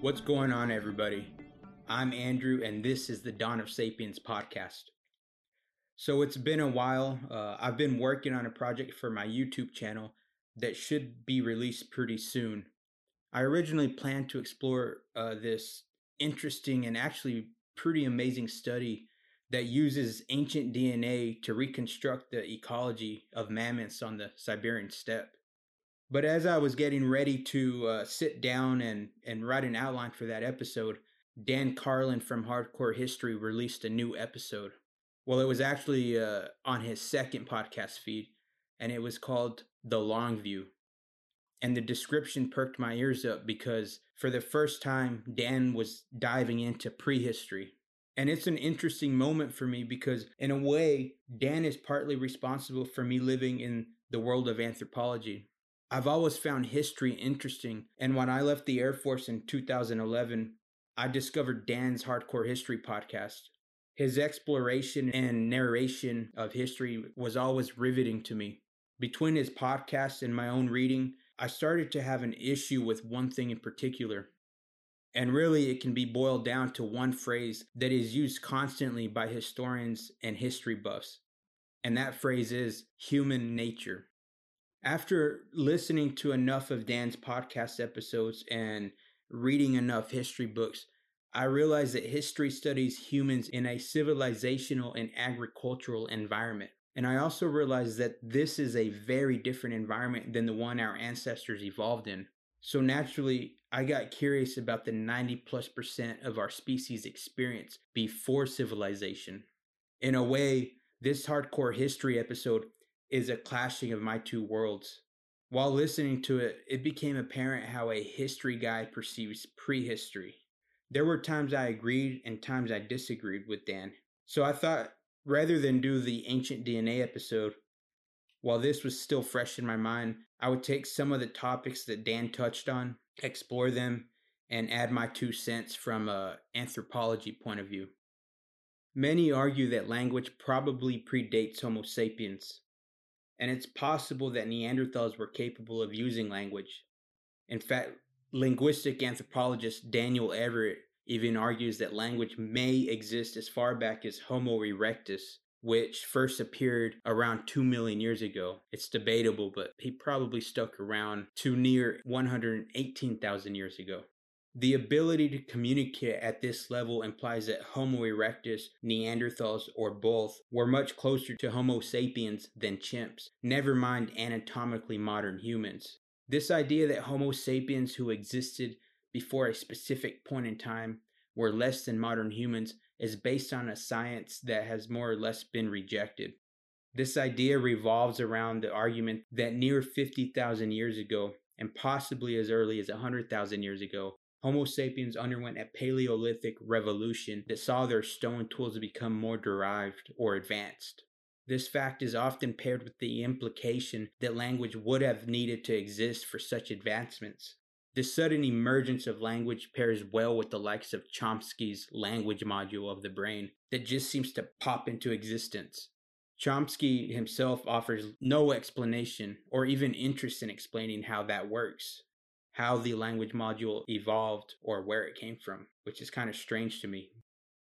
What's going on, everybody? I'm Andrew, and this is the Dawn of Sapiens podcast. So, it's been a while. Uh, I've been working on a project for my YouTube channel that should be released pretty soon. I originally planned to explore uh, this interesting and actually pretty amazing study that uses ancient DNA to reconstruct the ecology of mammoths on the Siberian steppe. But as I was getting ready to uh, sit down and, and write an outline for that episode, Dan Carlin from Hardcore History released a new episode. Well, it was actually uh, on his second podcast feed, and it was called The Long View. And the description perked my ears up because for the first time, Dan was diving into prehistory. And it's an interesting moment for me because, in a way, Dan is partly responsible for me living in the world of anthropology. I've always found history interesting, and when I left the Air Force in 2011, I discovered Dan's Hardcore History podcast. His exploration and narration of history was always riveting to me. Between his podcast and my own reading, I started to have an issue with one thing in particular. And really, it can be boiled down to one phrase that is used constantly by historians and history buffs. And that phrase is human nature. After listening to enough of Dan's podcast episodes and reading enough history books, I realized that history studies humans in a civilizational and agricultural environment. And I also realized that this is a very different environment than the one our ancestors evolved in. So naturally, I got curious about the 90 plus percent of our species experience before civilization. In a way, this hardcore history episode is a clashing of my two worlds. While listening to it, it became apparent how a history guy perceives prehistory. There were times I agreed and times I disagreed with Dan. So I thought rather than do the ancient DNA episode, while this was still fresh in my mind, I would take some of the topics that Dan touched on, explore them, and add my two cents from a anthropology point of view. Many argue that language probably predates Homo sapiens, and it's possible that Neanderthals were capable of using language. In fact, linguistic anthropologist Daniel Everett even argues that language may exist as far back as Homo erectus, which first appeared around 2 million years ago. It's debatable, but he probably stuck around to near 118,000 years ago. The ability to communicate at this level implies that Homo erectus, Neanderthals, or both were much closer to Homo sapiens than chimps, never mind anatomically modern humans. This idea that Homo sapiens who existed before a specific point in time were less than modern humans is based on a science that has more or less been rejected. This idea revolves around the argument that near 50,000 years ago, and possibly as early as 100,000 years ago, Homo sapiens underwent a Paleolithic revolution that saw their stone tools become more derived or advanced. This fact is often paired with the implication that language would have needed to exist for such advancements. This sudden emergence of language pairs well with the likes of Chomsky's language module of the brain that just seems to pop into existence. Chomsky himself offers no explanation or even interest in explaining how that works how the language module evolved or where it came from, which is kind of strange to me.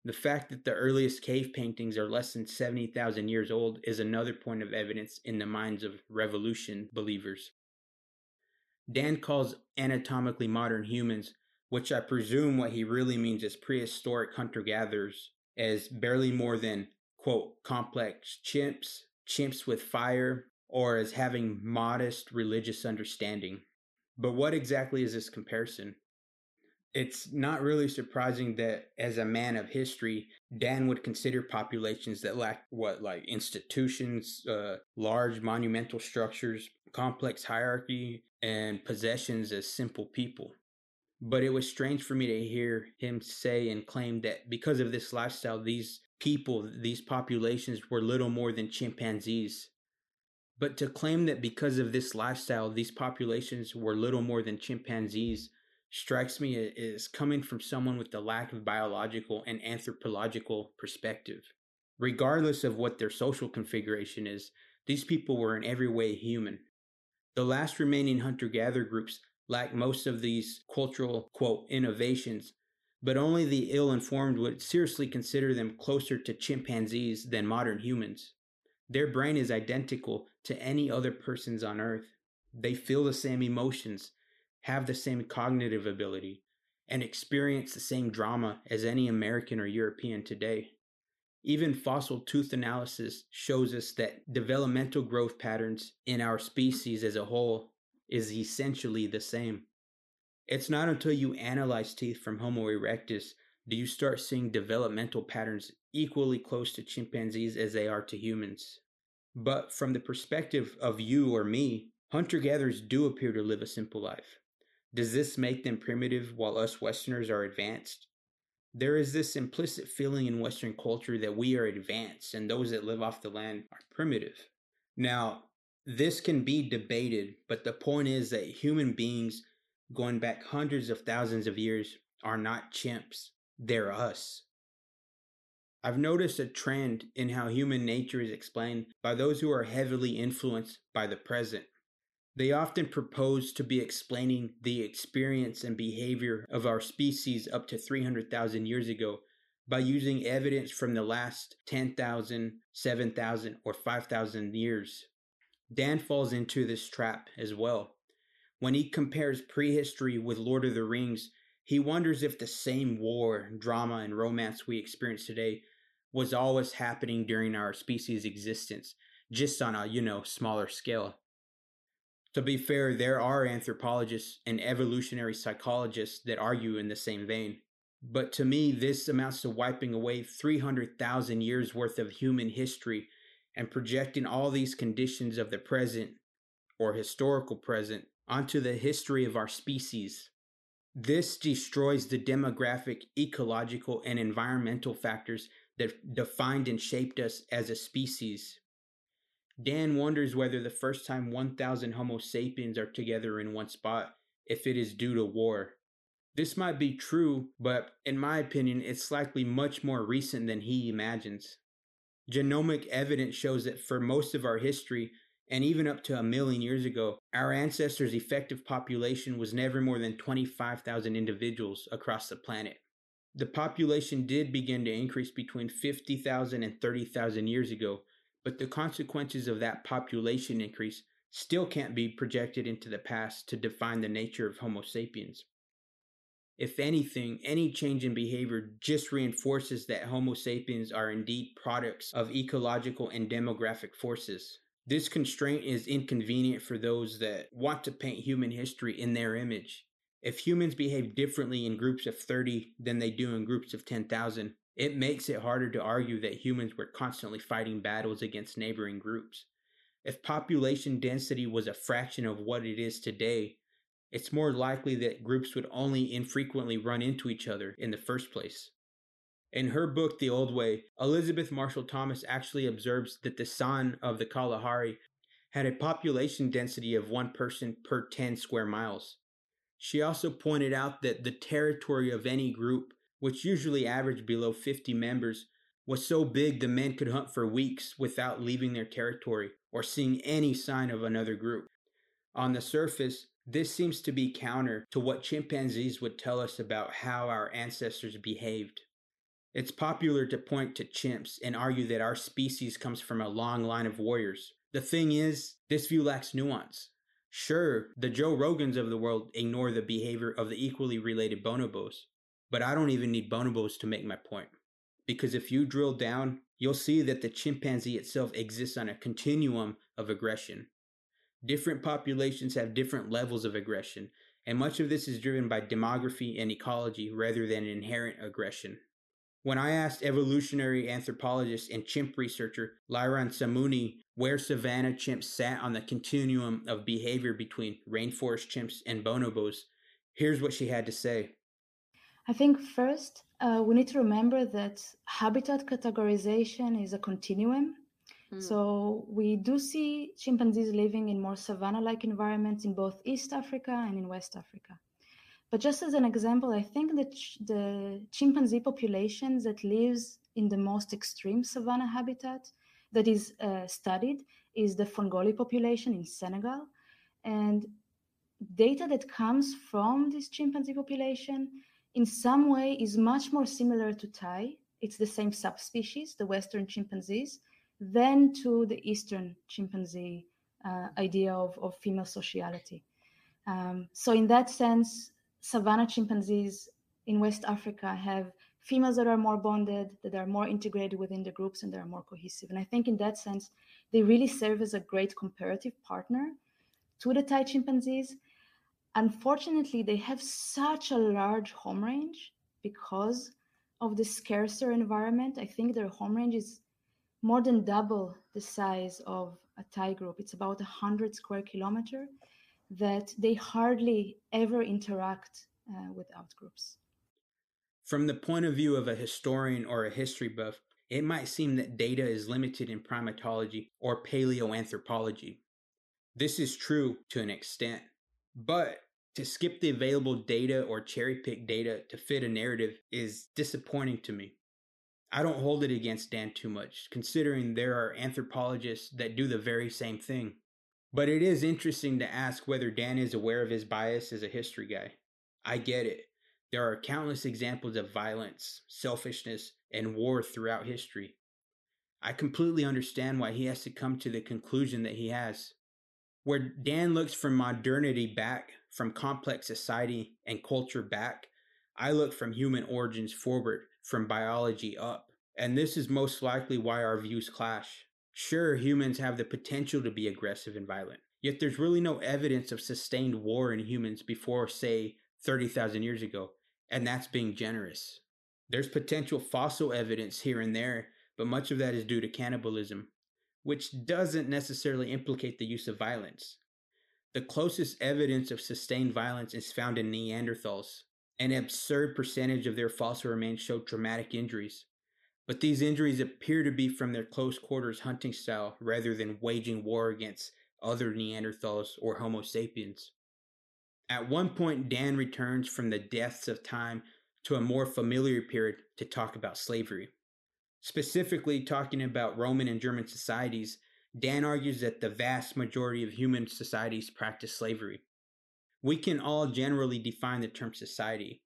The fact that the earliest cave paintings are less than 70,000 years old is another point of evidence in the minds of revolution believers. Dan calls anatomically modern humans, which I presume what he really means is prehistoric hunter gatherers, as barely more than, quote, complex chimps, chimps with fire, or as having modest religious understanding. But what exactly is this comparison? It's not really surprising that as a man of history, Dan would consider populations that lack what, like institutions, uh, large monumental structures, complex hierarchy, and possessions as simple people. But it was strange for me to hear him say and claim that because of this lifestyle, these people, these populations were little more than chimpanzees. But to claim that because of this lifestyle, these populations were little more than chimpanzees strikes me as coming from someone with a lack of biological and anthropological perspective. Regardless of what their social configuration is, these people were in every way human. The last remaining hunter gatherer groups lack most of these cultural, quote, innovations, but only the ill informed would seriously consider them closer to chimpanzees than modern humans. Their brain is identical to any other person's on Earth. They feel the same emotions, have the same cognitive ability, and experience the same drama as any American or European today. Even fossil tooth analysis shows us that developmental growth patterns in our species as a whole is essentially the same. It's not until you analyze teeth from Homo erectus do you start seeing developmental patterns equally close to chimpanzees as they are to humans. But from the perspective of you or me, hunter gatherers do appear to live a simple life. Does this make them primitive while us Westerners are advanced? There is this implicit feeling in Western culture that we are advanced and those that live off the land are primitive. Now, this can be debated, but the point is that human beings going back hundreds of thousands of years are not chimps, they're us. I've noticed a trend in how human nature is explained by those who are heavily influenced by the present. They often propose to be explaining the experience and behavior of our species up to 300,000 years ago by using evidence from the last 10,000, 7,000, or 5,000 years. Dan falls into this trap as well. When he compares prehistory with Lord of the Rings, he wonders if the same war, drama, and romance we experience today was always happening during our species' existence, just on a, you know, smaller scale. To be fair, there are anthropologists and evolutionary psychologists that argue in the same vein. But to me, this amounts to wiping away 300,000 years worth of human history and projecting all these conditions of the present or historical present onto the history of our species. This destroys the demographic, ecological, and environmental factors that defined and shaped us as a species. Dan wonders whether the first time 1,000 Homo sapiens are together in one spot, if it is due to war. This might be true, but in my opinion, it's likely much more recent than he imagines. Genomic evidence shows that for most of our history, and even up to a million years ago, our ancestors' effective population was never more than 25,000 individuals across the planet. The population did begin to increase between 50,000 and 30,000 years ago, but the consequences of that population increase still can't be projected into the past to define the nature of Homo sapiens. If anything, any change in behavior just reinforces that Homo sapiens are indeed products of ecological and demographic forces. This constraint is inconvenient for those that want to paint human history in their image. If humans behave differently in groups of 30 than they do in groups of 10,000, it makes it harder to argue that humans were constantly fighting battles against neighboring groups. If population density was a fraction of what it is today, it's more likely that groups would only infrequently run into each other in the first place. In her book, The Old Way, Elizabeth Marshall Thomas actually observes that the San of the Kalahari had a population density of one person per 10 square miles. She also pointed out that the territory of any group, which usually averaged below 50 members, was so big the men could hunt for weeks without leaving their territory or seeing any sign of another group. On the surface, this seems to be counter to what chimpanzees would tell us about how our ancestors behaved. It's popular to point to chimps and argue that our species comes from a long line of warriors. The thing is, this view lacks nuance. Sure, the Joe Rogans of the world ignore the behavior of the equally related bonobos, but I don't even need bonobos to make my point. Because if you drill down, you'll see that the chimpanzee itself exists on a continuum of aggression. Different populations have different levels of aggression, and much of this is driven by demography and ecology rather than inherent aggression. When I asked evolutionary anthropologist and chimp researcher Liran Samuni where savanna chimps sat on the continuum of behavior between rainforest chimps and bonobos, here's what she had to say. I think first, uh, we need to remember that habitat categorization is a continuum. Mm. So we do see chimpanzees living in more savanna like environments in both East Africa and in West Africa. But just as an example, I think that ch- the chimpanzee population that lives in the most extreme savanna habitat that is uh, studied is the Fongoli population in Senegal. And data that comes from this chimpanzee population in some way is much more similar to Taï. It's the same subspecies, the Western chimpanzees, than to the Eastern chimpanzee uh, idea of, of female sociality. Um, so, in that sense, savanna chimpanzees in West Africa have females that are more bonded, that are more integrated within the groups, and that are more cohesive. And I think in that sense, they really serve as a great comparative partner to the Taï chimpanzees. Unfortunately, they have such a large home range because of the scarcer environment. I think their home range is more than double the size of a Taï group. It's about 100 square kilometer that they hardly ever interact uh, with outgroups. From the point of view of a historian or a history buff, it might seem that data is limited in primatology or paleoanthropology. This is true to an extent, but to skip the available data or cherry pick data to fit a narrative is disappointing to me. I don't hold it against Dan too much, considering there are anthropologists that do the very same thing. But it is interesting to ask whether Dan is aware of his bias as a history guy. I get it. There are countless examples of violence, selfishness, and war throughout history. I completely understand why he has to come to the conclusion that he has. Where Dan looks from modernity back, from complex society and culture back, I look from human origins forward, from biology up. And this is most likely why our views clash. Sure, humans have the potential to be aggressive and violent, yet there's really no evidence of sustained war in humans before, say, 30,000 years ago and that's being generous. There's potential fossil evidence here and there, but much of that is due to cannibalism, which doesn't necessarily implicate the use of violence. The closest evidence of sustained violence is found in Neanderthals. An absurd percentage of their fossil remains show traumatic injuries, but these injuries appear to be from their close quarters hunting style rather than waging war against other Neanderthals or Homo sapiens. At one point, Dan returns from the depths of time to a more familiar period to talk about slavery. Specifically, talking about Roman and German societies, Dan argues that the vast majority of human societies practice slavery. We can all generally define the term society.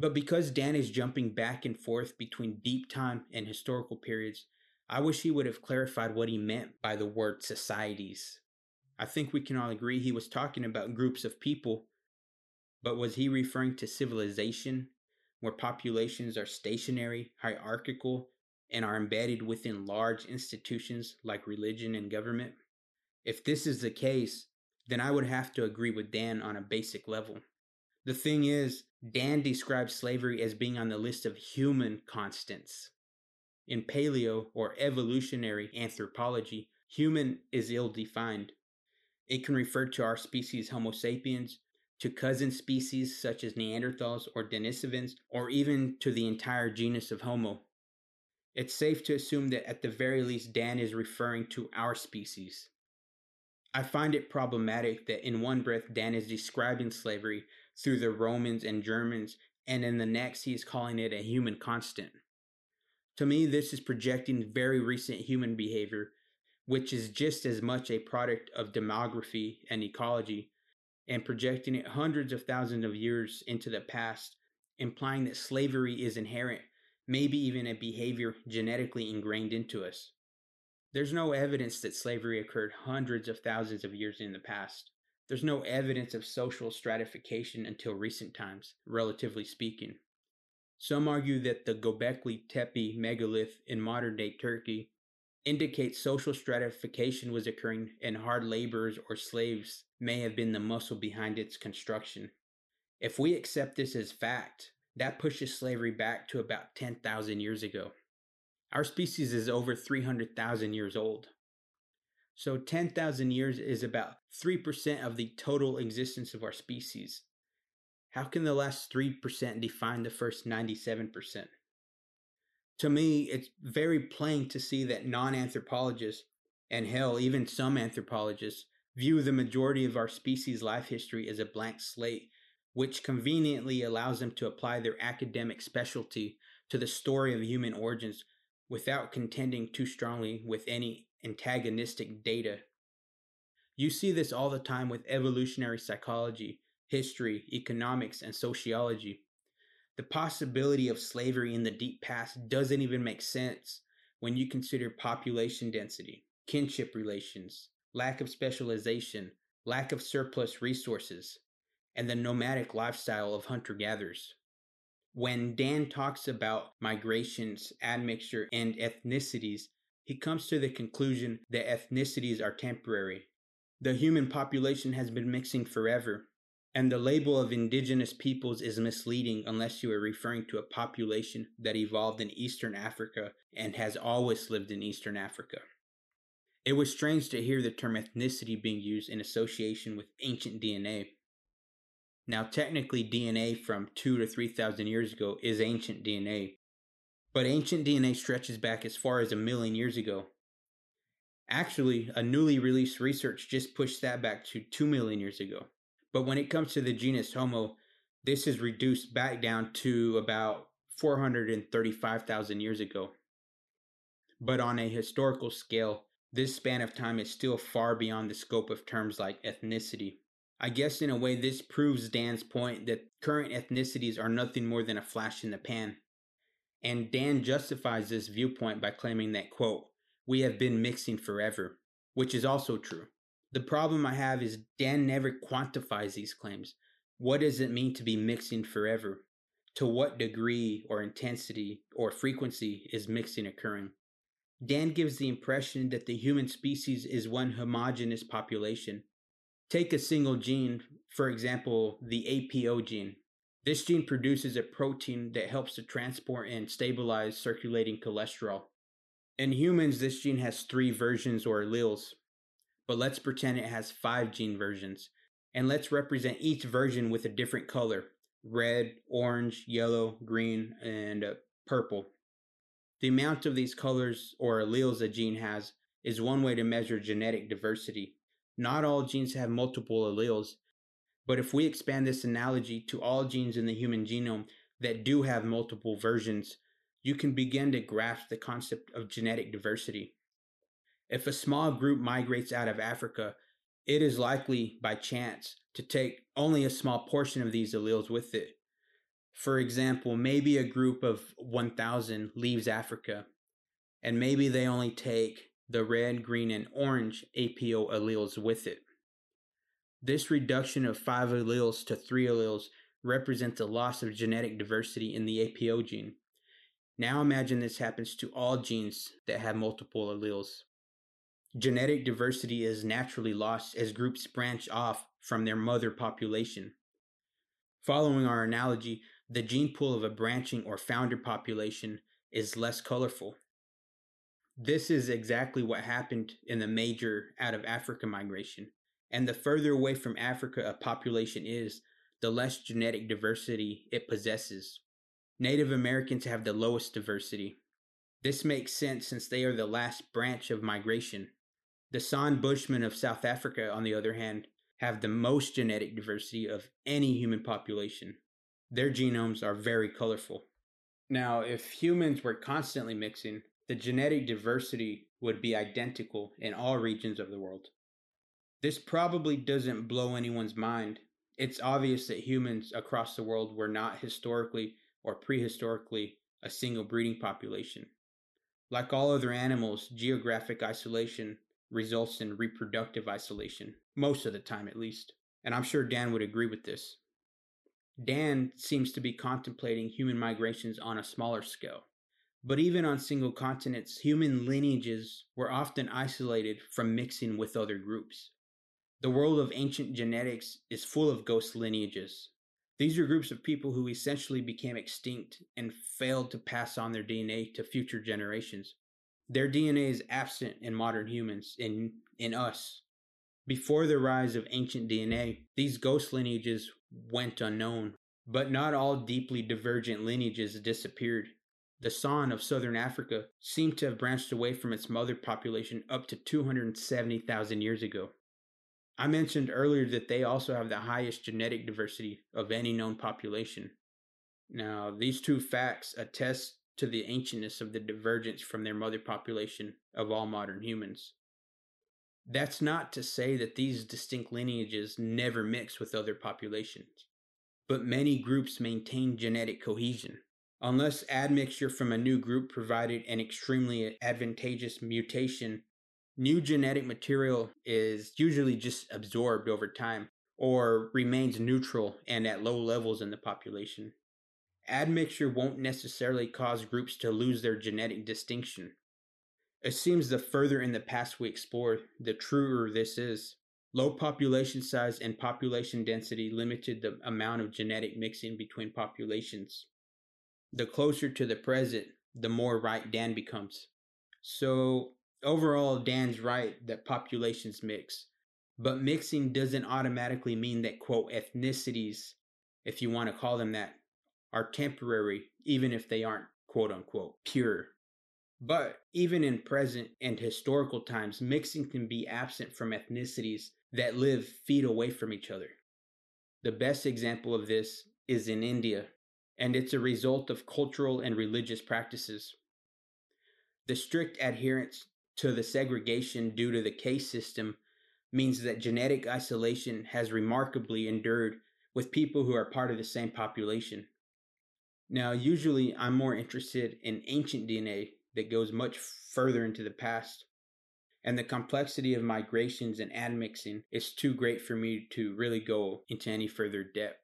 But because Dan is jumping back and forth between deep time and historical periods, I wish he would have clarified what he meant by the word societies. I think we can all agree he was talking about groups of people. But was he referring to civilization, where populations are stationary, hierarchical, and are embedded within large institutions like religion and government? If this is the case, then I would have to agree with Dan on a basic level. The thing is, Dan describes slavery as being on the list of human constants. In paleo or evolutionary anthropology, human is ill defined. It can refer to our species Homo sapiens, to cousin species such as Neanderthals or Denisovans, or even to the entire genus of Homo. It's safe to assume that at the very least Dan is referring to our species. I find it problematic that in one breath Dan is describing slavery through the Romans and Germans, and in the next he is calling it a human constant. To me, this is projecting very recent human behavior which is just as much a product of demography and ecology, and projecting it hundreds of thousands of years into the past, implying that slavery is inherent, maybe even a behavior genetically ingrained into us. There's no evidence that slavery occurred hundreds of thousands of years in the past. There's no evidence of social stratification until recent times, relatively speaking. Some argue that the Göbekli Tepe megalith in modern day Turkey indicates social stratification was occurring and hard laborers or slaves may have been the muscle behind its construction. If we accept this as fact, that pushes slavery back to about 10,000 years ago. Our species is over 300,000 years old. So 10,000 years is about 3% of the total existence of our species. How can the last 3% define the first 97%? to me, it's very plain to see that non anthropologists, and hell, even some anthropologists, view the majority of our species' life history as a blank slate, which conveniently allows them to apply their academic specialty to the story of human origins without contending too strongly with any antagonistic data. You see this all the time with evolutionary psychology, history, economics, and sociology. The possibility of slavery in the deep past doesn't even make sense when you consider population density, kinship relations, lack of specialization, lack of surplus resources, and the nomadic lifestyle of hunter gatherers. When Dan talks about migrations, admixture, and ethnicities, he comes to the conclusion that ethnicities are temporary. The human population has been mixing forever, and the label of indigenous peoples is misleading unless you are referring to a population that evolved in Eastern Africa and has always lived in Eastern Africa. It was strange to hear the term ethnicity being used in association with ancient DNA. Now, technically, DNA from two to 3,000 years ago is ancient DNA, but ancient DNA stretches back as far as a million years ago. Actually, a newly released research just pushed that back to 2 million years ago. But when it comes to the genus Homo, this is reduced back down to about 435,000 years ago. But on a historical scale, this span of time is still far beyond the scope of terms like ethnicity. I guess in a way, this proves Dan's point that current ethnicities are nothing more than a flash in the pan. And Dan justifies this viewpoint by claiming that, quote, we have been mixing forever, which is also true. The problem I have is Dan never quantifies these claims. What does it mean to be mixing forever? To what degree or intensity or frequency is mixing occurring? Dan gives the impression that the human species is one homogeneous population. Take a single gene, for example, the APO gene. This gene produces a protein that helps to transport and stabilize circulating cholesterol. In humans, this gene has three versions or alleles, but let's pretend it has five gene versions. And let's represent each version with a different color red, orange, yellow, green, and uh, purple. The amount of these colors or alleles a gene has is one way to measure genetic diversity. Not all genes have multiple alleles, but if we expand this analogy to all genes in the human genome that do have multiple versions, you can begin to grasp the concept of genetic diversity. If a small group migrates out of Africa, it is likely by chance to take only a small portion of these alleles with it. For example, maybe a group of 1,000 leaves Africa, and maybe they only take the red, green, and orange APO alleles with it. This reduction of five alleles to three alleles represents a loss of genetic diversity in the APO gene. Now imagine this happens to all genes that have multiple alleles. Genetic diversity is naturally lost as groups branch off from their mother population. Following our analogy, the gene pool of a branching or founder population is less colorful. This is exactly what happened in the major out of Africa migration. And the further away from Africa a population is, the less genetic diversity it possesses. Native Americans have the lowest diversity. This makes sense since they are the last branch of migration. The San Bushmen of South Africa, on the other hand, have the most genetic diversity of any human population. Their genomes are very colorful. Now, if humans were constantly mixing, the genetic diversity would be identical in all regions of the world. This probably doesn't blow anyone's mind. It's obvious that humans across the world were not historically or prehistorically a single breeding population. Like all other animals, geographic isolation results in reproductive isolation, most of the time at least. And I'm sure Dan would agree with this. Dan seems to be contemplating human migrations on a smaller scale. But even on single continents, human lineages were often isolated from mixing with other groups. The world of ancient genetics is full of ghost lineages. These are groups of people who essentially became extinct and failed to pass on their DNA to future generations. Their DNA is absent in modern humans, in, in us. Before the rise of ancient DNA, these ghost lineages went unknown, but not all deeply divergent lineages disappeared. The San of southern Africa seemed to have branched away from its mother population up to 270,000 years ago. I mentioned earlier that they also have the highest genetic diversity of any known population. Now, these two facts attest to the ancientness of the divergence from their mother population of all modern humans. That's not to say that these distinct lineages never mix with other populations, but many groups maintain genetic cohesion. Unless admixture from a new group provided an extremely advantageous mutation, new genetic material is usually just absorbed over time or remains neutral and at low levels in the population. Admixture won't necessarily cause groups to lose their genetic distinction. It seems the further in the past we explore, the truer this is. Low population size and population density limited the amount of genetic mixing between populations. The closer to the present, the more right Dan becomes. So, overall, Dan's right that populations mix. But mixing doesn't automatically mean that, quote, ethnicities, if you want to call them that, are temporary, even if they aren't, quote unquote, pure. But even in present and historical times, mixing can be absent from ethnicities that live feet away from each other. The best example of this is in India, and it's a result of cultural and religious practices. The strict adherence to the segregation due to the caste system means that genetic isolation has remarkably endured with people who are part of the same population. Now, usually I'm more interested in ancient DNA that goes much further into the past. And the complexity of migrations and admixing is too great for me to really go into any further depth.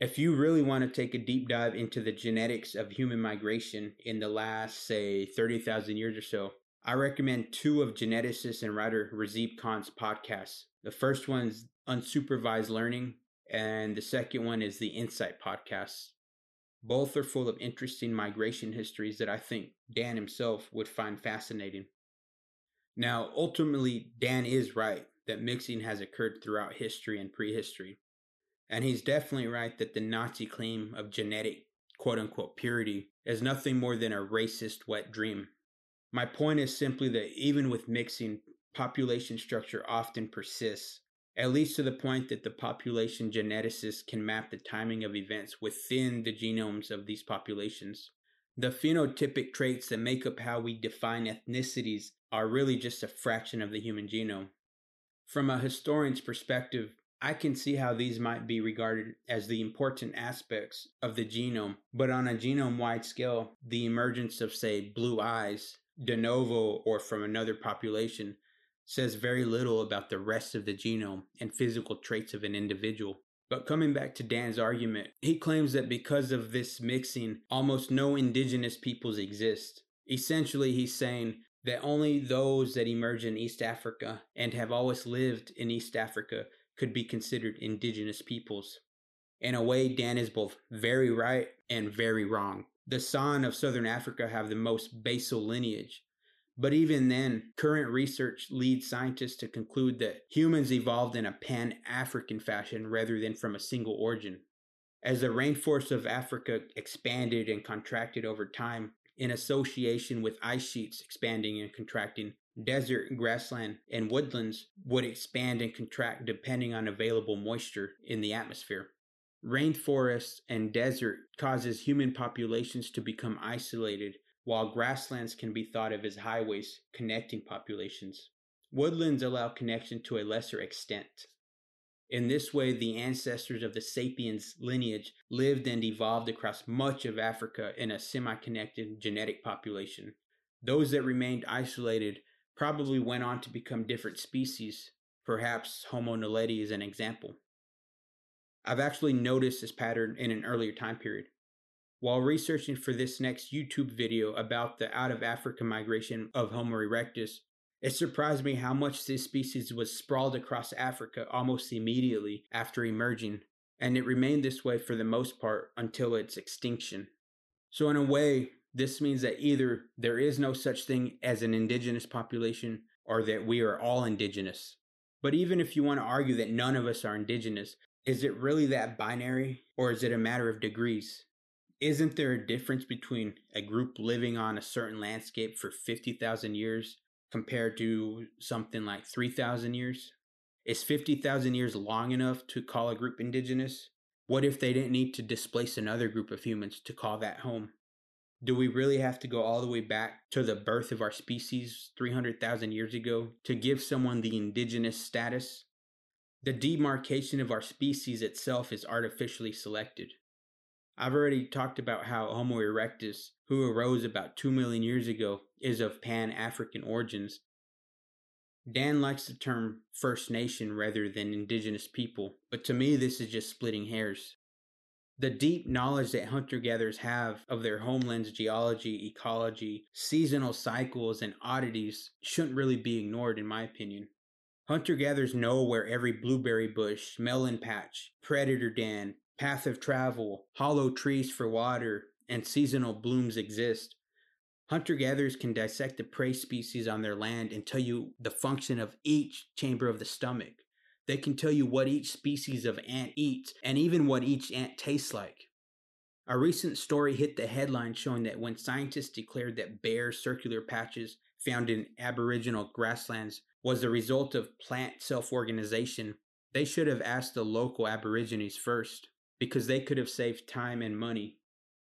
If you really want to take a deep dive into the genetics of human migration in the last, say, 30,000 years or so, I recommend two of geneticist and writer Razib Khan's podcasts. The first one's Unsupervised Learning, and the second one is the Insight Podcast. Both are full of interesting migration histories that I think Dan himself would find fascinating. Now, ultimately, Dan is right that mixing has occurred throughout history and prehistory. And he's definitely right that the Nazi claim of genetic quote unquote purity is nothing more than a racist wet dream. My point is simply that even with mixing, population structure often persists at least to the point that the population geneticists can map the timing of events within the genomes of these populations. The phenotypic traits that make up how we define ethnicities are really just a fraction of the human genome. From a historian's perspective, I can see how these might be regarded as the important aspects of the genome, but on a genome wide scale, the emergence of, say, blue eyes, de novo, or from another population says very little about the rest of the genome and physical traits of an individual. But coming back to Dan's argument, he claims that because of this mixing, almost no indigenous peoples exist. Essentially, he's saying that only those that emerge in East Africa and have always lived in East Africa could be considered indigenous peoples. In a way, Dan is both very right and very wrong. The San of Southern Africa have the most basal lineage, but even then, current research leads scientists to conclude that humans evolved in a pan African fashion rather than from a single origin. As the rainforests of Africa expanded and contracted over time, in association with ice sheets expanding and contracting, desert, grassland, and woodlands would expand and contract depending on available moisture in the atmosphere. Rainforests and desert causes human populations to become isolated while grasslands can be thought of as highways connecting populations. Woodlands allow connection to a lesser extent. In this way, the ancestors of the sapiens lineage lived and evolved across much of Africa in a semi connected genetic population. Those that remained isolated probably went on to become different species, perhaps Homo naledi is an example. I've actually noticed this pattern in an earlier time period. While researching for this next YouTube video about the out of Africa migration of Homo erectus, it surprised me how much this species was sprawled across Africa almost immediately after emerging, and it remained this way for the most part until its extinction. So, in a way, this means that either there is no such thing as an indigenous population or that we are all indigenous. But even if you want to argue that none of us are indigenous, is it really that binary or is it a matter of degrees? isn't there a difference between a group living on a certain landscape for 50,000 years compared to something like 3,000 years? Is 50,000 years long enough to call a group indigenous? What if they didn't need to displace another group of humans to call that home? Do we really have to go all the way back to the birth of our species 300,000 years ago to give someone the indigenous status? The demarcation of our species itself is artificially selected. I've already talked about how Homo erectus, who arose about 2 million years ago, is of pan African origins. Dan likes the term First Nation rather than indigenous people, but to me, this is just splitting hairs. The deep knowledge that hunter gatherers have of their homeland's geology, ecology, seasonal cycles, and oddities shouldn't really be ignored, in my opinion. Hunter gatherers know where every blueberry bush, melon patch, predator den, path of travel, hollow trees for water, and seasonal blooms exist. Hunter gatherers can dissect the prey species on their land and tell you the function of each chamber of the stomach. They can tell you what each species of ant eats and even what each ant tastes like. A recent story hit the headline showing that when scientists declared that bare circular patches found in aboriginal grasslands was the result of plant self organization, they should have asked the local aborigines first, because they could have saved time and money.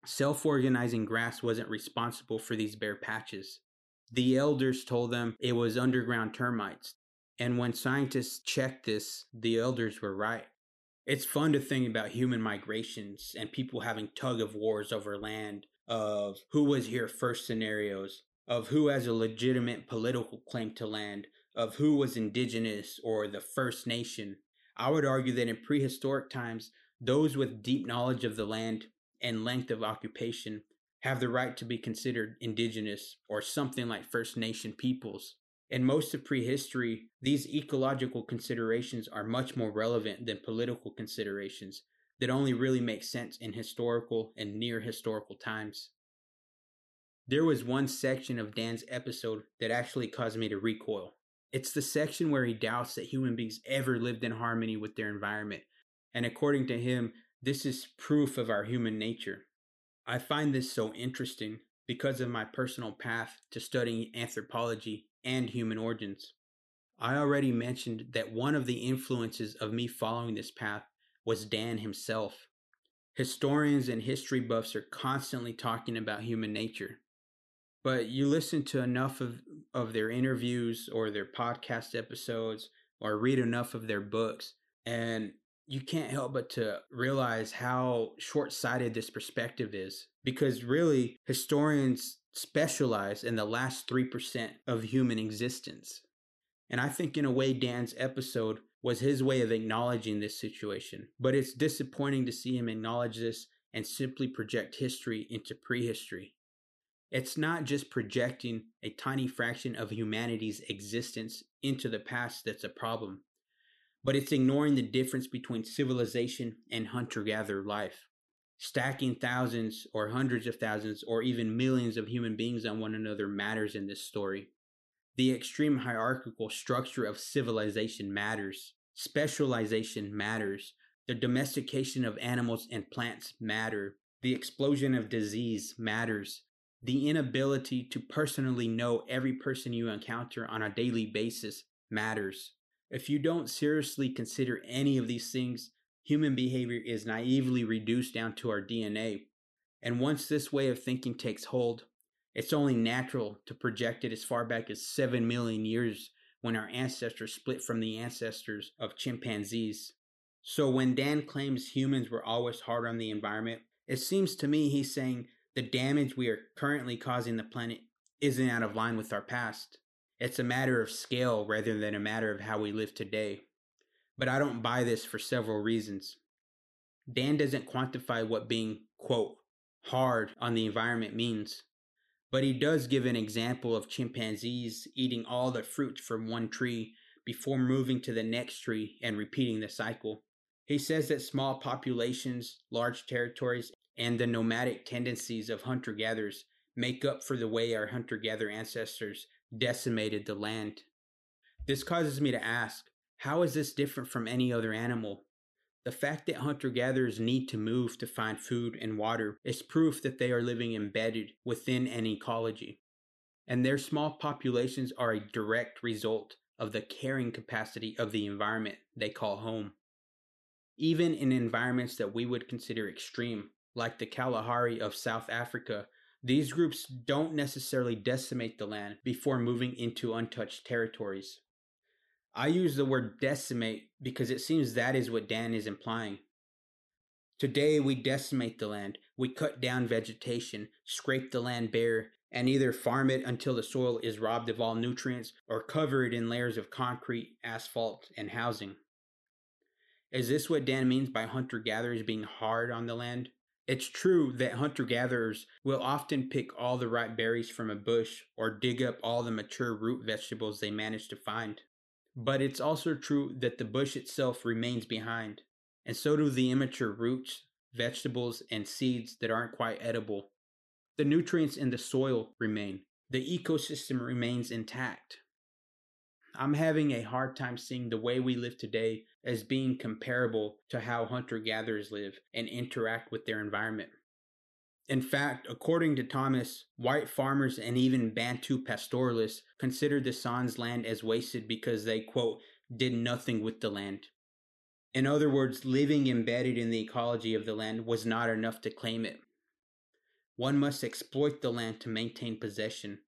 Self organizing grass wasn't responsible for these bare patches. The elders told them it was underground termites and when scientists checked this, the elders were right. It's fun to think about human migrations and people having tug of wars over land, of who was here first scenarios, of who has a legitimate political claim to land, of who was indigenous or the First Nation. I would argue that in prehistoric times, those with deep knowledge of the land and length of occupation have the right to be considered indigenous or something like First Nation peoples. In most of prehistory, these ecological considerations are much more relevant than political considerations that only really make sense in historical and near historical times. There was one section of Dan's episode that actually caused me to recoil. It's the section where he doubts that human beings ever lived in harmony with their environment, and according to him, this is proof of our human nature. I find this so interesting because of my personal path to studying anthropology and human origins. I already mentioned that one of the influences of me following this path was Dan himself. Historians and history buffs are constantly talking about human nature. But you listen to enough of, of their interviews or their podcast episodes or read enough of their books, and you can't help but to realize how short sighted this perspective is. Because really, historians specialize in the last 3% of human existence. And I think, in a way, Dan's episode was his way of acknowledging this situation. But it's disappointing to see him acknowledge this and simply project history into prehistory. It's not just projecting a tiny fraction of humanity's existence into the past that's a problem, but it's ignoring the difference between civilization and hunter gatherer life stacking thousands or hundreds of thousands or even millions of human beings on one another matters in this story. The extreme hierarchical structure of civilization matters. Specialization matters. The domestication of animals and plants matter. The explosion of disease matters. The inability to personally know every person you encounter on a daily basis matters. If you don't seriously consider any of these things, human behavior is naively reduced down to our DNA. And once this way of thinking takes hold, it's only natural to project it as far back as 7 million years when our ancestors split from the ancestors of chimpanzees. So when Dan claims humans were always hard on the environment, it seems to me he's saying the damage we are currently causing the planet isn't out of line with our past. It's a matter of scale rather than a matter of how we live today but I don't buy this for several reasons. Dan doesn't quantify what being, quote, hard on the environment means, but he does give an example of chimpanzees eating all the fruits from one tree before moving to the next tree and repeating the cycle. He says that small populations, large territories, and the nomadic tendencies of hunter gatherers make up for the way our hunter gatherer ancestors decimated the land. This causes me to ask how is this different from any other animal? The fact that hunter gatherers need to move to find food and water is proof that they are living embedded within an ecology. And their small populations are a direct result of the carrying capacity of the environment they call home. Even in environments that we would consider extreme, like the Kalahari of South Africa, these groups don't necessarily decimate the land before moving into untouched territories. I use the word decimate because it seems that is what Dan is implying. Today, we decimate the land, we cut down vegetation, scrape the land bare, and either farm it until the soil is robbed of all nutrients or cover it in layers of concrete, asphalt, and housing. Is this what Dan means by hunter gatherers being hard on the land? It's true that hunter gatherers will often pick all the ripe berries from a bush or dig up all the mature root vegetables they manage to find. But it's also true that the bush itself remains behind, and so do the immature roots, vegetables, and seeds that aren't quite edible. The nutrients in the soil remain, the ecosystem remains intact. I'm having a hard time seeing the way we live today as being comparable to how hunter gatherers live and interact with their environment. In fact, according to Thomas, white farmers and even Bantu pastoralists considered the San's land as wasted because they, quote, did nothing with the land. In other words, living embedded in the ecology of the land was not enough to claim it. One must exploit the land to maintain possession.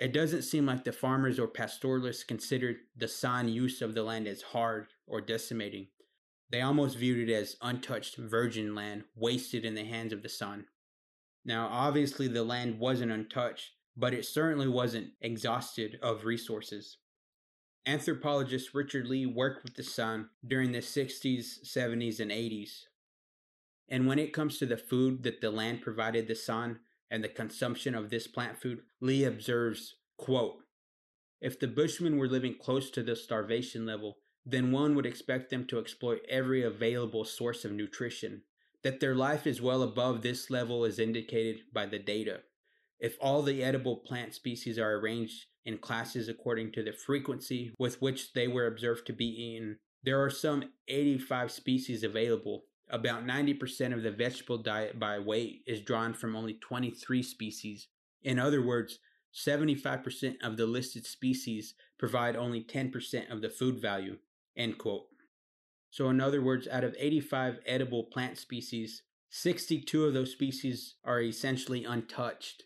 It doesn't seem like the farmers or pastoralists considered the San use of the land as hard or decimating. They almost viewed it as untouched virgin land wasted in the hands of the San. Now, obviously, the land wasn't untouched, but it certainly wasn't exhausted of resources. Anthropologist Richard Lee worked with the San during the 60s, 70s, and 80s. And when it comes to the food that the land provided the San, and the consumption of this plant food, Lee observes, quote, If the Bushmen were living close to the starvation level, then one would expect them to exploit every available source of nutrition. That their life is well above this level is indicated by the data. If all the edible plant species are arranged in classes according to the frequency with which they were observed to be eaten, there are some 85 species available, about 90% of the vegetable diet by weight is drawn from only 23 species. In other words, 75% of the listed species provide only 10% of the food value. End quote. So, in other words, out of 85 edible plant species, 62 of those species are essentially untouched.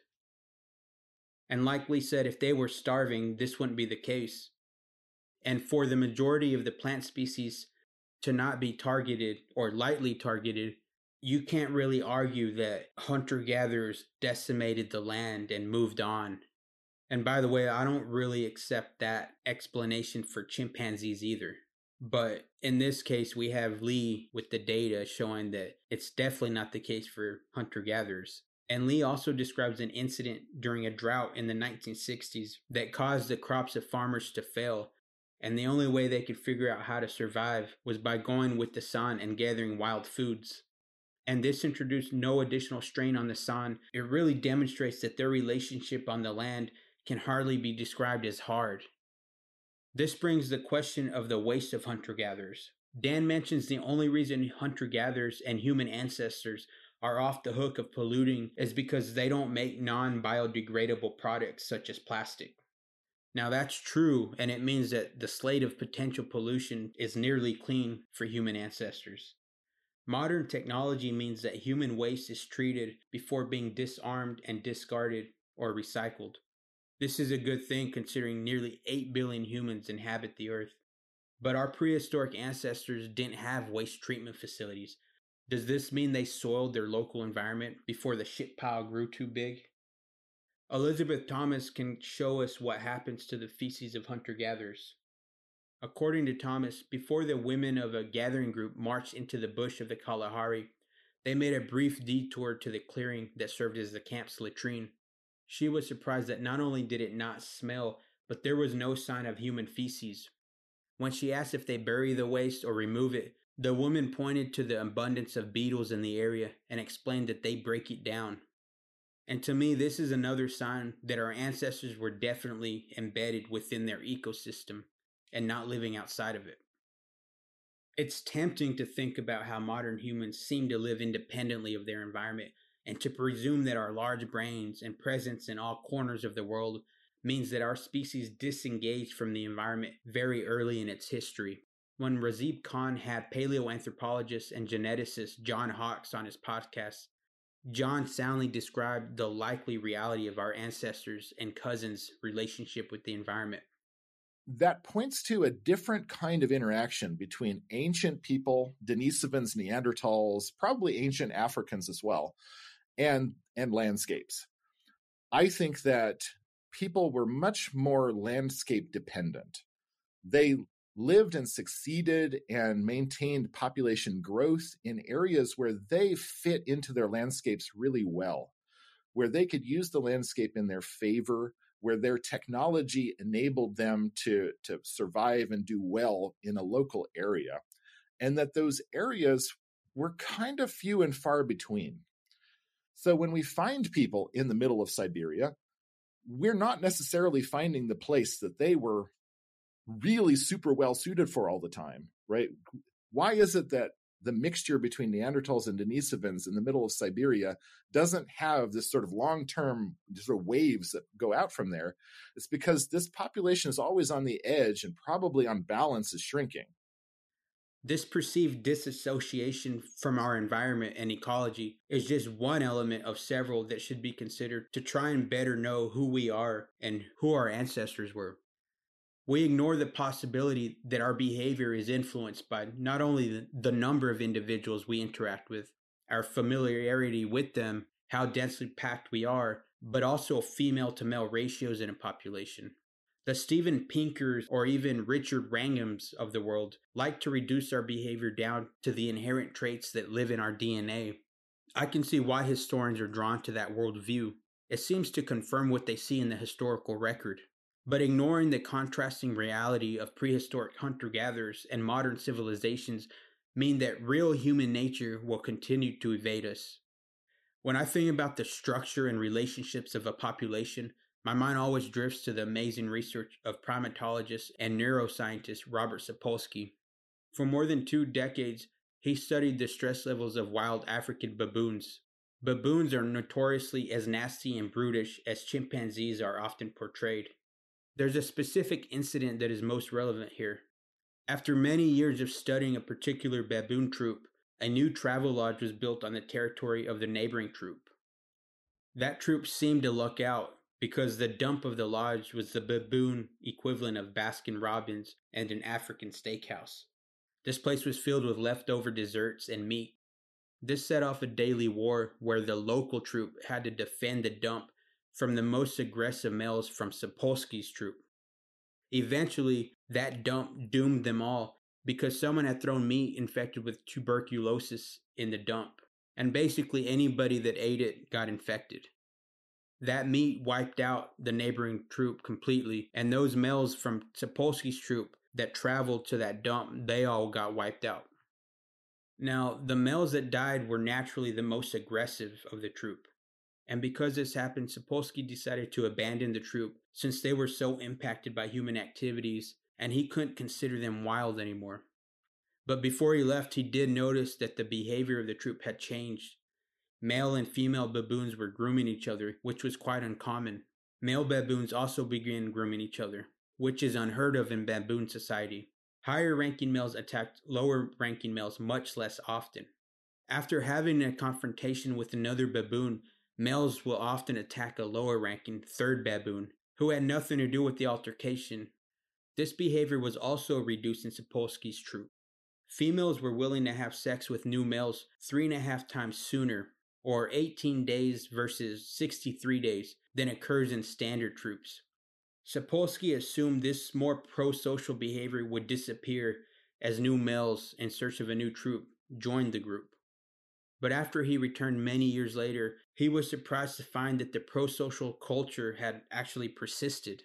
And likely said, if they were starving, this wouldn't be the case. And for the majority of the plant species, to not be targeted or lightly targeted, you can't really argue that hunter gatherers decimated the land and moved on. And by the way, I don't really accept that explanation for chimpanzees either. But in this case, we have Lee with the data showing that it's definitely not the case for hunter gatherers. And Lee also describes an incident during a drought in the 1960s that caused the crops of farmers to fail and the only way they could figure out how to survive was by going with the San and gathering wild foods. And this introduced no additional strain on the San. It really demonstrates that their relationship on the land can hardly be described as hard. This brings the question of the waste of hunter gatherers. Dan mentions the only reason hunter gatherers and human ancestors are off the hook of polluting is because they don't make non biodegradable products such as plastic. Now that's true, and it means that the slate of potential pollution is nearly clean for human ancestors. Modern technology means that human waste is treated before being disarmed and discarded or recycled. This is a good thing considering nearly 8 billion humans inhabit the earth. But our prehistoric ancestors didn't have waste treatment facilities. Does this mean they soiled their local environment before the shit pile grew too big? Elizabeth Thomas can show us what happens to the feces of hunter gatherers. According to Thomas, before the women of a gathering group marched into the bush of the Kalahari, they made a brief detour to the clearing that served as the camp's latrine. She was surprised that not only did it not smell, but there was no sign of human feces. When she asked if they bury the waste or remove it, the woman pointed to the abundance of beetles in the area and explained that they break it down. And to me, this is another sign that our ancestors were definitely embedded within their ecosystem and not living outside of it. It's tempting to think about how modern humans seem to live independently of their environment and to presume that our large brains and presence in all corners of the world means that our species disengaged from the environment very early in its history. When Razib Khan had paleoanthropologist and geneticist John Hawks on his podcast, John soundly described the likely reality of our ancestors and cousins' relationship with the environment. That points to a different kind of interaction between ancient people, Denisovans, Neanderthals, probably ancient Africans as well, and, and landscapes. I think that people were much more landscape dependent. They lived and succeeded and maintained population growth in areas where they fit into their landscapes really well, where they could use the landscape in their favor, where their technology enabled them to, to survive and do well in a local area, and that those areas were kind of few and far between. So when we find people in the middle of Siberia, we're not necessarily finding the place that they were really super well suited for all the time, right? Why is it that the mixture between Neanderthals and Denisovans in the middle of Siberia doesn't have this sort of long term sort of waves that go out from there? It's because this population is always on the edge and probably on balance is shrinking. This perceived disassociation from our environment and ecology is just one element of several that should be considered to try and better know who we are and who our ancestors were. We ignore the possibility that our behavior is influenced by not only the number of individuals we interact with, our familiarity with them, how densely packed we are, but also female to male ratios in a population. The Steven Pinkers or even Richard Wranghams of the world like to reduce our behavior down to the inherent traits that live in our DNA. I can see why historians are drawn to that worldview. It seems to confirm what they see in the historical record. But ignoring the contrasting reality of prehistoric hunter gatherers and modern civilizations mean that real human nature will continue to evade us. When I think about the structure and relationships of a population, my mind always drifts to the amazing research of primatologist and neuroscientist Robert Sapolsky. For more than two decades, he studied the stress levels of wild African baboons. Baboons are notoriously as nasty and brutish as chimpanzees are often portrayed. There's a specific incident that is most relevant here. After many years of studying a particular baboon troop, a new travel lodge was built on the territory of the neighboring troop. That troop seemed to luck out because the dump of the lodge was the baboon equivalent of Baskin Robbins and an African steakhouse. This place was filled with leftover desserts and meat. This set off a daily war where the local troop had to defend the dump from the most aggressive males from Sapolsky's troop. Eventually, that dump doomed them all because someone had thrown meat infected with tuberculosis in the dump, and basically anybody that ate it got infected. That meat wiped out the neighboring troop completely, and those males from Sapolsky's troop that traveled to that dump, they all got wiped out. Now, the males that died were naturally the most aggressive of the troop. And because this happened, Sapolsky decided to abandon the troop since they were so impacted by human activities and he couldn't consider them wild anymore. But before he left, he did notice that the behavior of the troop had changed. Male and female baboons were grooming each other, which was quite uncommon. Male baboons also began grooming each other, which is unheard of in baboon society. Higher ranking males attacked lower ranking males much less often. After having a confrontation with another baboon, Males will often attack a lower ranking third baboon who had nothing to do with the altercation. This behavior was also reduced in Sapolsky's troop. Females were willing to have sex with new males three and a half times sooner, or 18 days versus 63 days, than occurs in standard troops. Sapolsky assumed this more pro social behavior would disappear as new males in search of a new troop joined the group. But after he returned many years later, he was surprised to find that the pro social culture had actually persisted.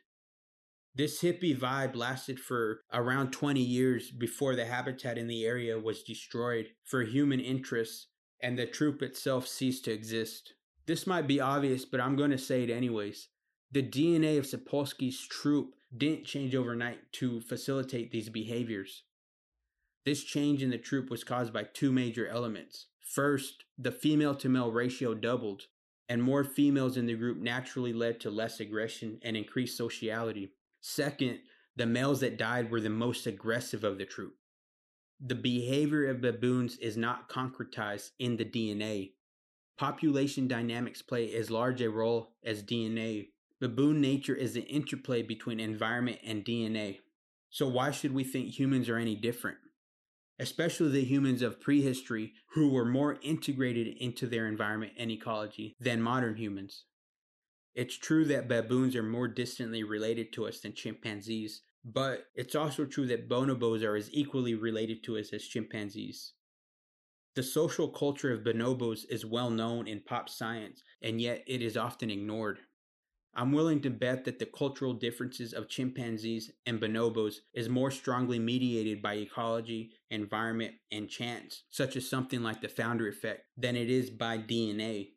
This hippie vibe lasted for around 20 years before the habitat in the area was destroyed for human interests and the troop itself ceased to exist. This might be obvious, but I'm going to say it anyways. The DNA of Sapolsky's troop didn't change overnight to facilitate these behaviors. This change in the troop was caused by two major elements. First, the female to male ratio doubled, and more females in the group naturally led to less aggression and increased sociality. Second, the males that died were the most aggressive of the troop. The behavior of baboons is not concretized in the DNA. population dynamics play as large a role as DNA. Baboon nature is the interplay between environment and DNA. So, why should we think humans are any different? Especially the humans of prehistory who were more integrated into their environment and ecology than modern humans. It's true that baboons are more distantly related to us than chimpanzees, but it's also true that bonobos are as equally related to us as chimpanzees. The social culture of bonobos is well known in pop science, and yet it is often ignored. I'm willing to bet that the cultural differences of chimpanzees and bonobos is more strongly mediated by ecology, environment, and chance, such as something like the founder effect, than it is by DNA.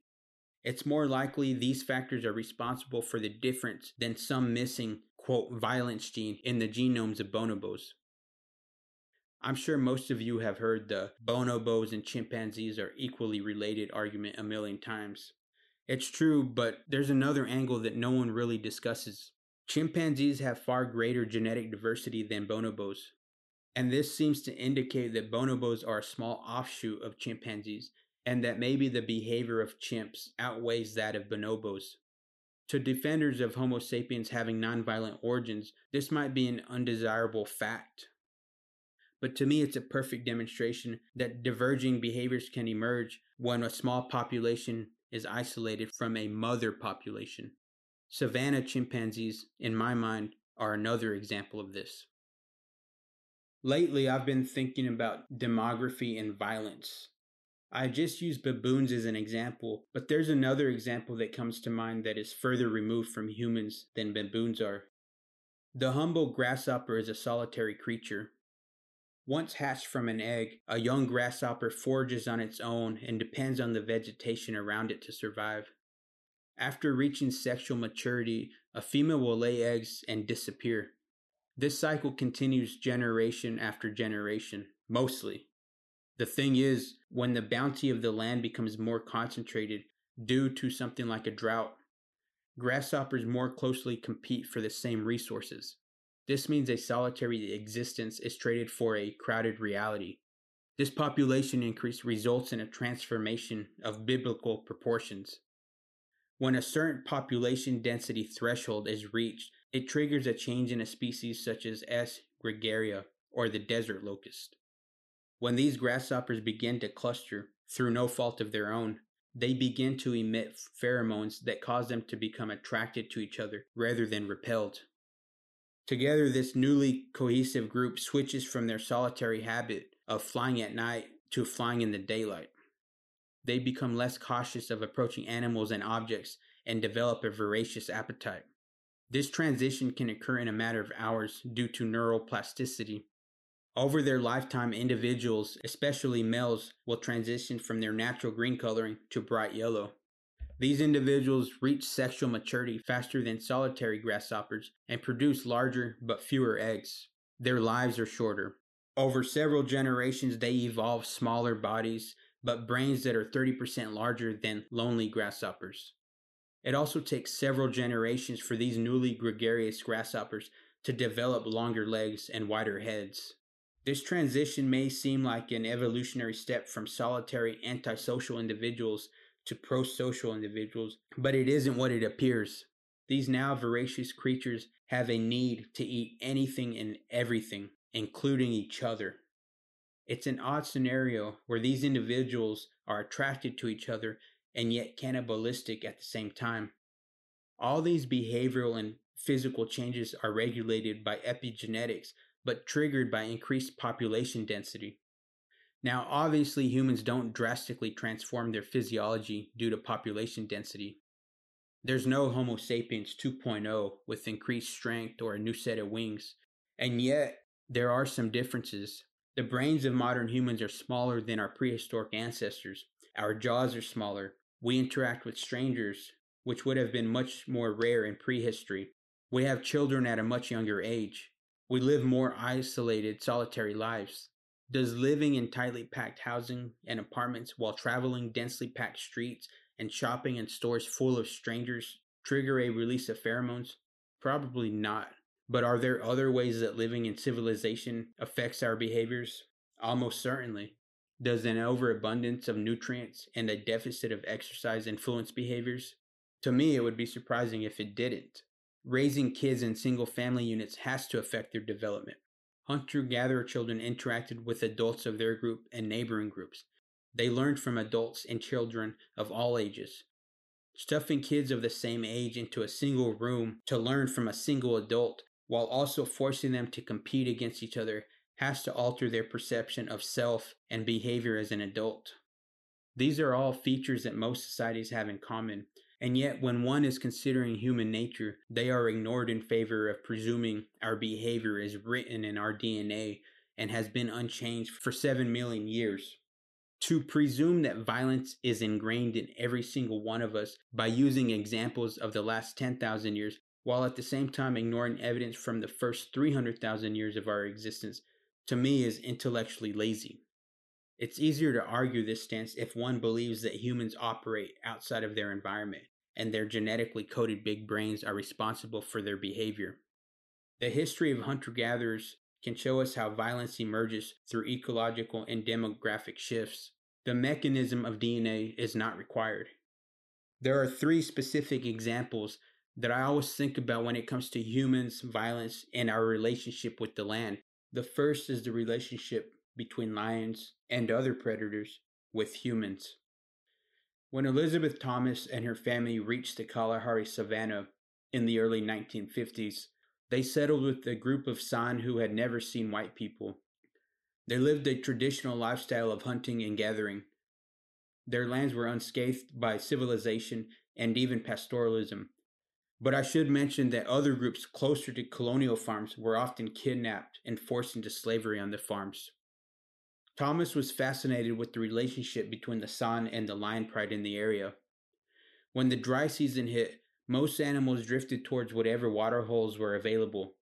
It's more likely these factors are responsible for the difference than some missing, quote, violence gene in the genomes of bonobos. I'm sure most of you have heard the bonobos and chimpanzees are equally related argument a million times. It's true, but there's another angle that no one really discusses. Chimpanzees have far greater genetic diversity than bonobos. And this seems to indicate that bonobos are a small offshoot of chimpanzees, and that maybe the behavior of chimps outweighs that of bonobos. To defenders of Homo sapiens having nonviolent origins, this might be an undesirable fact. But to me, it's a perfect demonstration that diverging behaviors can emerge when a small population is isolated from a mother population. Savannah chimpanzees, in my mind, are another example of this. Lately, I've been thinking about demography and violence. I just used baboons as an example, but there's another example that comes to mind that is further removed from humans than baboons are. The humble grasshopper is a solitary creature, once hatched from an egg, a young grasshopper forages on its own and depends on the vegetation around it to survive. After reaching sexual maturity, a female will lay eggs and disappear. This cycle continues generation after generation, mostly. The thing is, when the bounty of the land becomes more concentrated due to something like a drought, grasshoppers more closely compete for the same resources. This means a solitary existence is traded for a crowded reality. This population increase results in a transformation of biblical proportions. When a certain population density threshold is reached, it triggers a change in a species such as S. gregaria or the desert locust. When these grasshoppers begin to cluster through no fault of their own, they begin to emit pheromones that cause them to become attracted to each other rather than repelled. Together, this newly cohesive group switches from their solitary habit of flying at night to flying in the daylight. They become less cautious of approaching animals and objects and develop a voracious appetite. This transition can occur in a matter of hours due to neural plasticity. Over their lifetime, individuals, especially males, will transition from their natural green coloring to bright yellow. These individuals reach sexual maturity faster than solitary grasshoppers and produce larger but fewer eggs. Their lives are shorter. Over several generations, they evolve smaller bodies, but brains that are 30% larger than lonely grasshoppers. It also takes several generations for these newly gregarious grasshoppers to develop longer legs and wider heads. This transition may seem like an evolutionary step from solitary antisocial individuals to pro social individuals, but it isn't what it appears. These now voracious creatures have a need to eat anything and everything, including each other. It's an odd scenario where these individuals are attracted to each other and yet cannibalistic at the same time. All these behavioral and physical changes are regulated by epigenetics, but triggered by increased population density. Now, obviously, humans don't drastically transform their physiology due to population density. There's no Homo sapiens 2.0 with increased strength or a new set of wings. And yet, there are some differences. The brains of modern humans are smaller than our prehistoric ancestors. Our jaws are smaller. We interact with strangers, which would have been much more rare in prehistory. We have children at a much younger age. We live more isolated, solitary lives. Does living in tightly packed housing and apartments while traveling densely packed streets and shopping in stores full of strangers trigger a release of pheromones? Probably not. But are there other ways that living in civilization affects our behaviors? Almost certainly. Does an overabundance of nutrients and a deficit of exercise influence behaviors? To me, it would be surprising if it didn't. Raising kids in single family units has to affect their development. Hunter gatherer children interacted with adults of their group and neighboring groups. They learned from adults and children of all ages. Stuffing kids of the same age into a single room to learn from a single adult while also forcing them to compete against each other has to alter their perception of self and behavior as an adult. These are all features that most societies have in common, and yet when one is considering human nature, they are ignored in favor of presuming our behavior is written in our DNA and has been unchanged for 7 million years. To presume that violence is ingrained in every single one of us by using examples of the last 10,000 years, while at the same time ignoring evidence from the first 300,000 years of our existence, to me is intellectually lazy. It's easier to argue this stance if one believes that humans operate outside of their environment and their genetically coded big brains are responsible for their behavior. The history of hunter gatherers can show us how violence emerges through ecological and demographic shifts. The mechanism of DNA is not required. There are three specific examples that I always think about when it comes to humans, violence, and our relationship with the land the first is the relationship between lions and other predators with humans. When Elizabeth Thomas and her family reached the Kalahari Savannah in the early 1950s, they settled with a group of San who had never seen white people. They lived a traditional lifestyle of hunting and gathering. Their lands were unscathed by civilization and even pastoralism, but I should mention that other groups closer to colonial farms were often kidnapped and forced into slavery on the farms. Thomas was fascinated with the relationship between the San and the lion pride in the area. When the dry season hit, most animals drifted towards whatever water holes were available.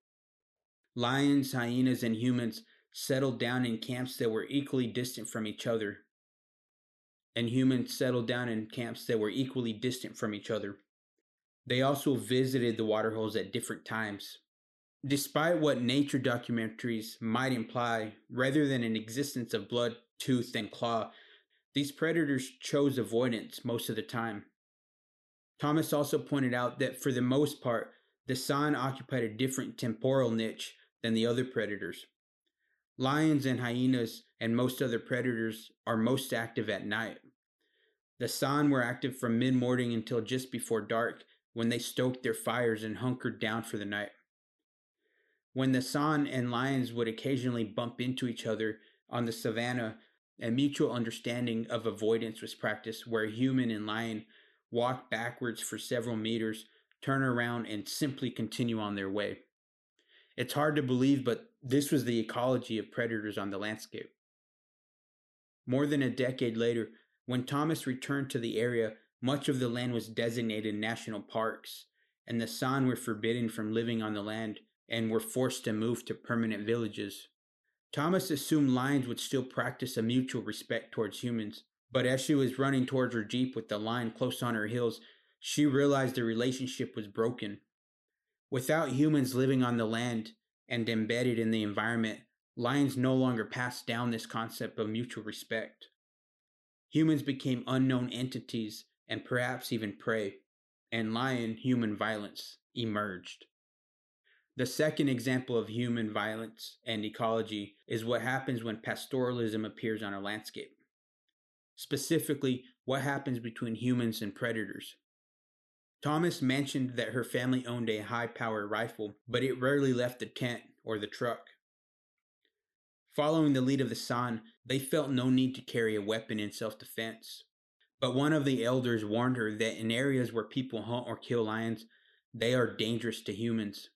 Lions, hyenas, and humans settled down in camps that were equally distant from each other, and humans settled down in camps that were equally distant from each other. They also visited the waterholes at different times. Despite what nature documentaries might imply, rather than an existence of blood, tooth, and claw, these predators chose avoidance most of the time. Thomas also pointed out that for the most part, the San occupied a different temporal niche than the other predators. Lions and hyenas and most other predators are most active at night. The San were active from mid morning until just before dark, when they stoked their fires and hunkered down for the night. When the San and lions would occasionally bump into each other on the savannah, a mutual understanding of avoidance was practiced where human and lion walk backwards for several meters, turn around, and simply continue on their way. It's hard to believe, but this was the ecology of predators on the landscape. More than a decade later, when Thomas returned to the area, much of the land was designated national parks, and the San were forbidden from living on the land and were forced to move to permanent villages. Thomas assumed lions would still practice a mutual respect towards humans, but as she was running towards her jeep with the lion close on her heels, she realized the relationship was broken. Without humans living on the land and embedded in the environment, lions no longer passed down this concept of mutual respect. Humans became unknown entities and perhaps even prey, and lion human violence emerged. The second example of human violence and ecology is what happens when pastoralism appears on a landscape. Specifically, what happens between humans and predators. Thomas mentioned that her family owned a high power rifle, but it rarely left the tent or the truck. Following the lead of the San, they felt no need to carry a weapon in self defense. But one of the elders warned her that in areas where people hunt or kill lions, they are dangerous to humans.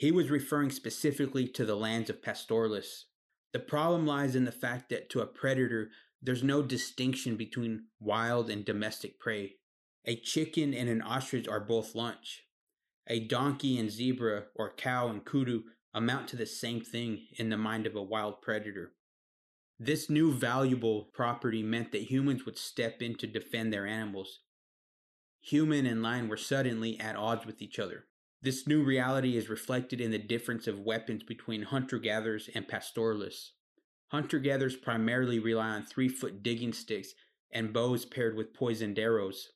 He was referring specifically to the lands of pastoralists. The problem lies in the fact that to a predator, there's no distinction between wild and domestic prey. A chicken and an ostrich are both lunch. A donkey and zebra, or cow and kudu, amount to the same thing in the mind of a wild predator. This new valuable property meant that humans would step in to defend their animals. Human and lion were suddenly at odds with each other. This new reality is reflected in the difference of weapons between hunter gatherers and pastoralists. Hunter gatherers primarily rely on three foot digging sticks and bows paired with poisoned arrows.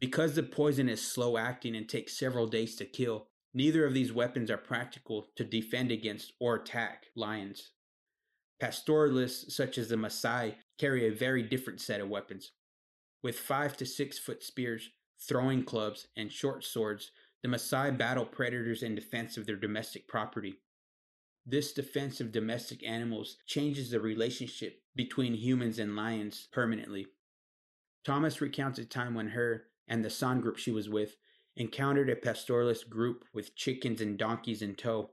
Because the poison is slow acting and takes several days to kill, neither of these weapons are practical to defend against or attack lions. Pastoralists, such as the Maasai, carry a very different set of weapons. With five to six foot spears, throwing clubs, and short swords, the Maasai battle predators in defense of their domestic property. This defense of domestic animals changes the relationship between humans and lions permanently. Thomas recounts a time when her and the San group she was with encountered a pastoralist group with chickens and donkeys in tow.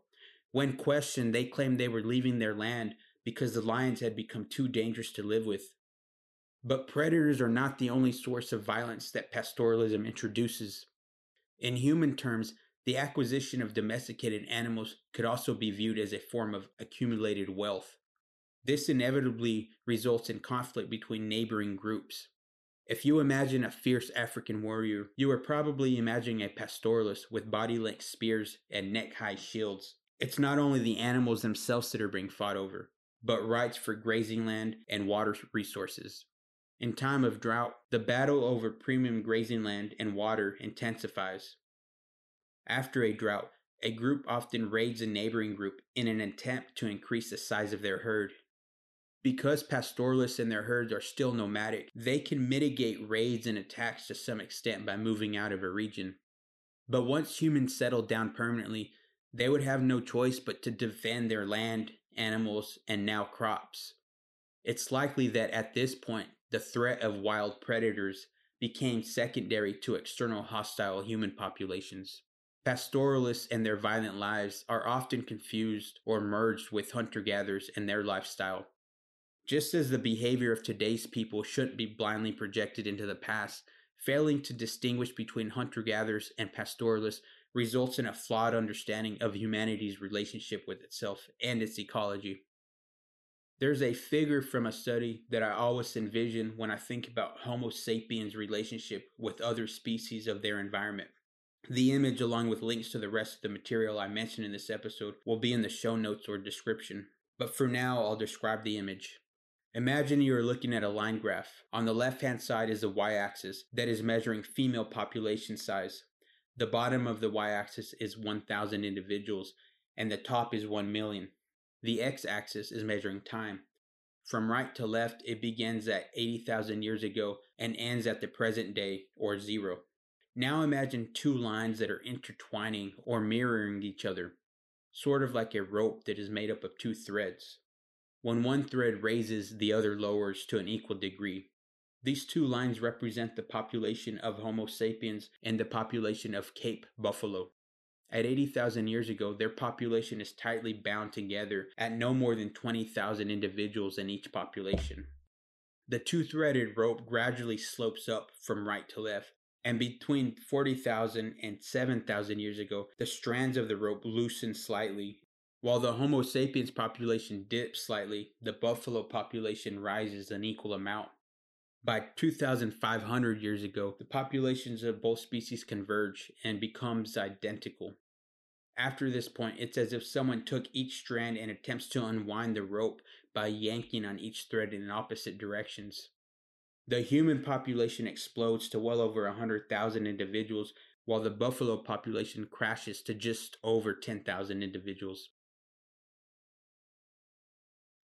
When questioned, they claimed they were leaving their land because the lions had become too dangerous to live with. But predators are not the only source of violence that pastoralism introduces. In human terms, the acquisition of domesticated animals could also be viewed as a form of accumulated wealth. This inevitably results in conflict between neighboring groups. If you imagine a fierce African warrior, you are probably imagining a pastoralist with body length spears and neck high shields. It's not only the animals themselves that are being fought over, but rights for grazing land and water resources. In time of drought, the battle over premium grazing land and water intensifies. After a drought, a group often raids a neighboring group in an attempt to increase the size of their herd. Because pastoralists and their herds are still nomadic, they can mitigate raids and attacks to some extent by moving out of a region. But once humans settled down permanently, they would have no choice but to defend their land, animals, and now crops. It's likely that at this point, the threat of wild predators became secondary to external hostile human populations. Pastoralists and their violent lives are often confused or merged with hunter gatherers and their lifestyle. Just as the behavior of today's people shouldn't be blindly projected into the past, failing to distinguish between hunter gatherers and pastoralists results in a flawed understanding of humanity's relationship with itself and its ecology. There's a figure from a study that I always envision when I think about Homo sapiens' relationship with other species of their environment. The image, along with links to the rest of the material I mentioned in this episode, will be in the show notes or description. But for now, I'll describe the image. Imagine you are looking at a line graph. On the left hand side is the y axis that is measuring female population size. The bottom of the y axis is 1,000 individuals, and the top is 1 million. The x axis is measuring time. From right to left, it begins at 80,000 years ago and ends at the present day, or zero. Now imagine two lines that are intertwining or mirroring each other, sort of like a rope that is made up of two threads. When one thread raises, the other lowers to an equal degree. These two lines represent the population of Homo sapiens and the population of Cape buffalo. At 80,000 years ago, their population is tightly bound together at no more than 20,000 individuals in each population. The two threaded rope gradually slopes up from right to left, and between 40,000 and 7,000 years ago, the strands of the rope loosen slightly while the Homo sapiens population dips slightly, the buffalo population rises an equal amount. By 2,500 years ago, the populations of both species converge and becomes identical. After this point, it's as if someone took each strand and attempts to unwind the rope by yanking on each thread in opposite directions. The human population explodes to well over 100,000 individuals, while the buffalo population crashes to just over 10,000 individuals.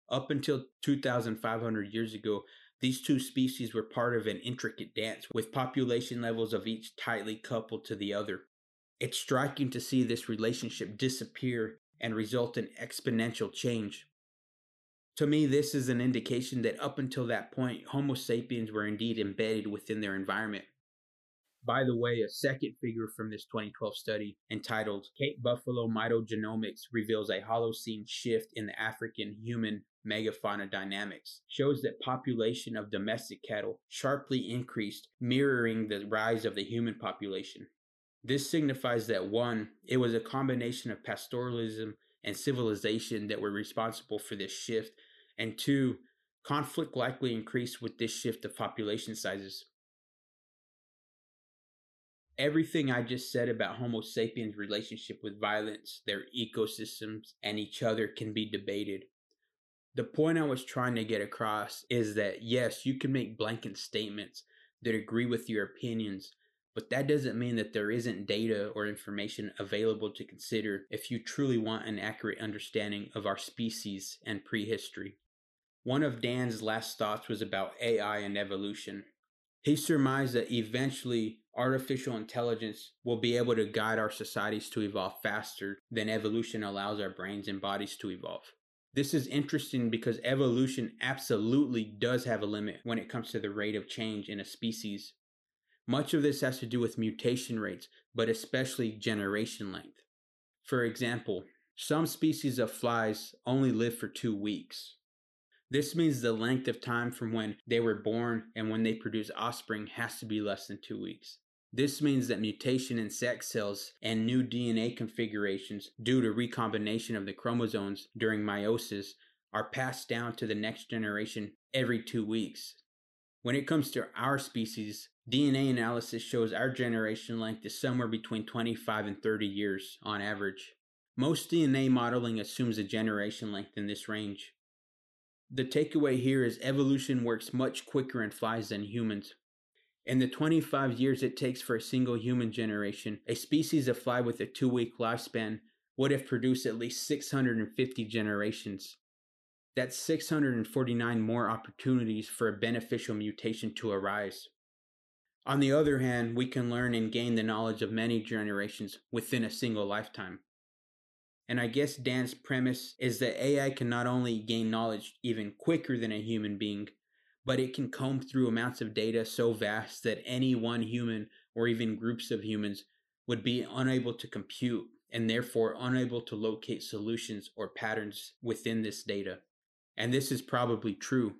Up until 2,500 years ago, these two species were part of an intricate dance with population levels of each tightly coupled to the other. It's striking to see this relationship disappear and result in exponential change. To me, this is an indication that up until that point, Homo sapiens were indeed embedded within their environment. By the way, a second figure from this 2012 study entitled Cape Buffalo Mitogenomics reveals a Holocene shift in the African human megafauna dynamics shows that population of domestic cattle sharply increased, mirroring the rise of the human population. This signifies that one, it was a combination of pastoralism and civilization that were responsible for this shift, and two, conflict likely increased with this shift of population sizes. Everything I just said about Homo sapiens' relationship with violence, their ecosystems, and each other can be debated. The point I was trying to get across is that yes, you can make blanket statements that agree with your opinions, but that doesn't mean that there isn't data or information available to consider if you truly want an accurate understanding of our species and prehistory. One of Dan's last thoughts was about AI and evolution. He surmised that eventually artificial intelligence will be able to guide our societies to evolve faster than evolution allows our brains and bodies to evolve. This is interesting because evolution absolutely does have a limit when it comes to the rate of change in a species much of this has to do with mutation rates, but especially generation length. For example, some species of flies only live for two weeks. This means the length of time from when they were born and when they produce offspring has to be less than two weeks. This means that mutation in sex cells and new DNA configurations due to recombination of the chromosomes during meiosis are passed down to the next generation every two weeks. When it comes to our species, DNA analysis shows our generation length is somewhere between 25 and 30 years on average. Most DNA modeling assumes a generation length in this range. The takeaway here is evolution works much quicker in flies than humans. In the 25 years it takes for a single human generation, a species of fly with a two week lifespan would have produced at least 650 generations. That's 649 more opportunities for a beneficial mutation to arise. On the other hand, we can learn and gain the knowledge of many generations within a single lifetime. And I guess Dan's premise is that AI can not only gain knowledge even quicker than a human being, but it can comb through amounts of data so vast that any one human or even groups of humans would be unable to compute and therefore unable to locate solutions or patterns within this data. And this is probably true.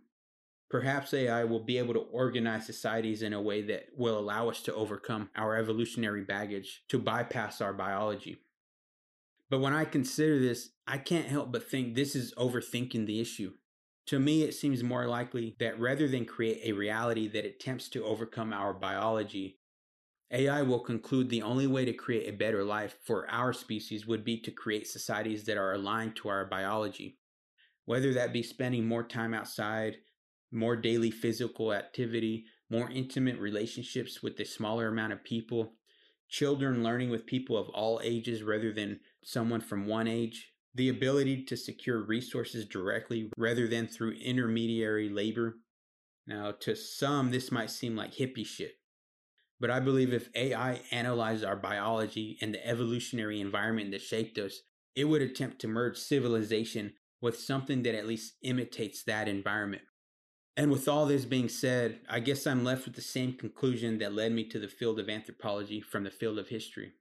Perhaps AI will be able to organize societies in a way that will allow us to overcome our evolutionary baggage to bypass our biology. But when I consider this, I can't help but think this is overthinking the issue. To me, it seems more likely that rather than create a reality that attempts to overcome our biology, AI will conclude the only way to create a better life for our species would be to create societies that are aligned to our biology. Whether that be spending more time outside, more daily physical activity, more intimate relationships with a smaller amount of people, children learning with people of all ages rather than someone from one age, the ability to secure resources directly rather than through intermediary labor. Now, to some, this might seem like hippie shit. But I believe if AI analyzed our biology and the evolutionary environment that shaped us, it would attempt to merge civilization with something that at least imitates that environment. And with all this being said, I guess I'm left with the same conclusion that led me to the field of anthropology from the field of history.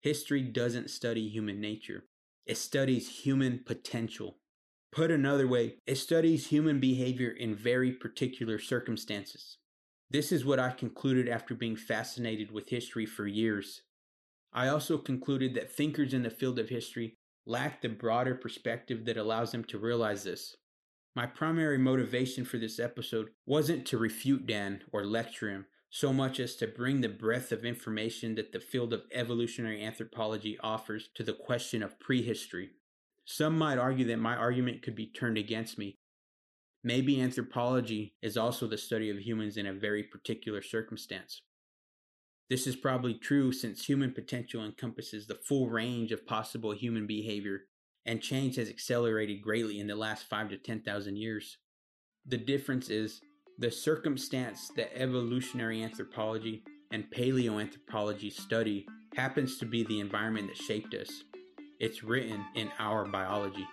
History doesn't study human nature, it studies human potential. Put another way, it studies human behavior in very particular circumstances. This is what I concluded after being fascinated with history for years. I also concluded that thinkers in the field of history lack the broader perspective that allows them to realize this. My primary motivation for this episode wasn't to refute Dan or lecture him so much as to bring the breadth of information that the field of evolutionary anthropology offers to the question of prehistory. Some might argue that my argument could be turned against me. Maybe anthropology is also the study of humans in a very particular circumstance. This is probably true since human potential encompasses the full range of possible human behavior, and change has accelerated greatly in the last 5 to 10,000 years. The difference is the circumstance that evolutionary anthropology and paleoanthropology study happens to be the environment that shaped us. It's written in our biology.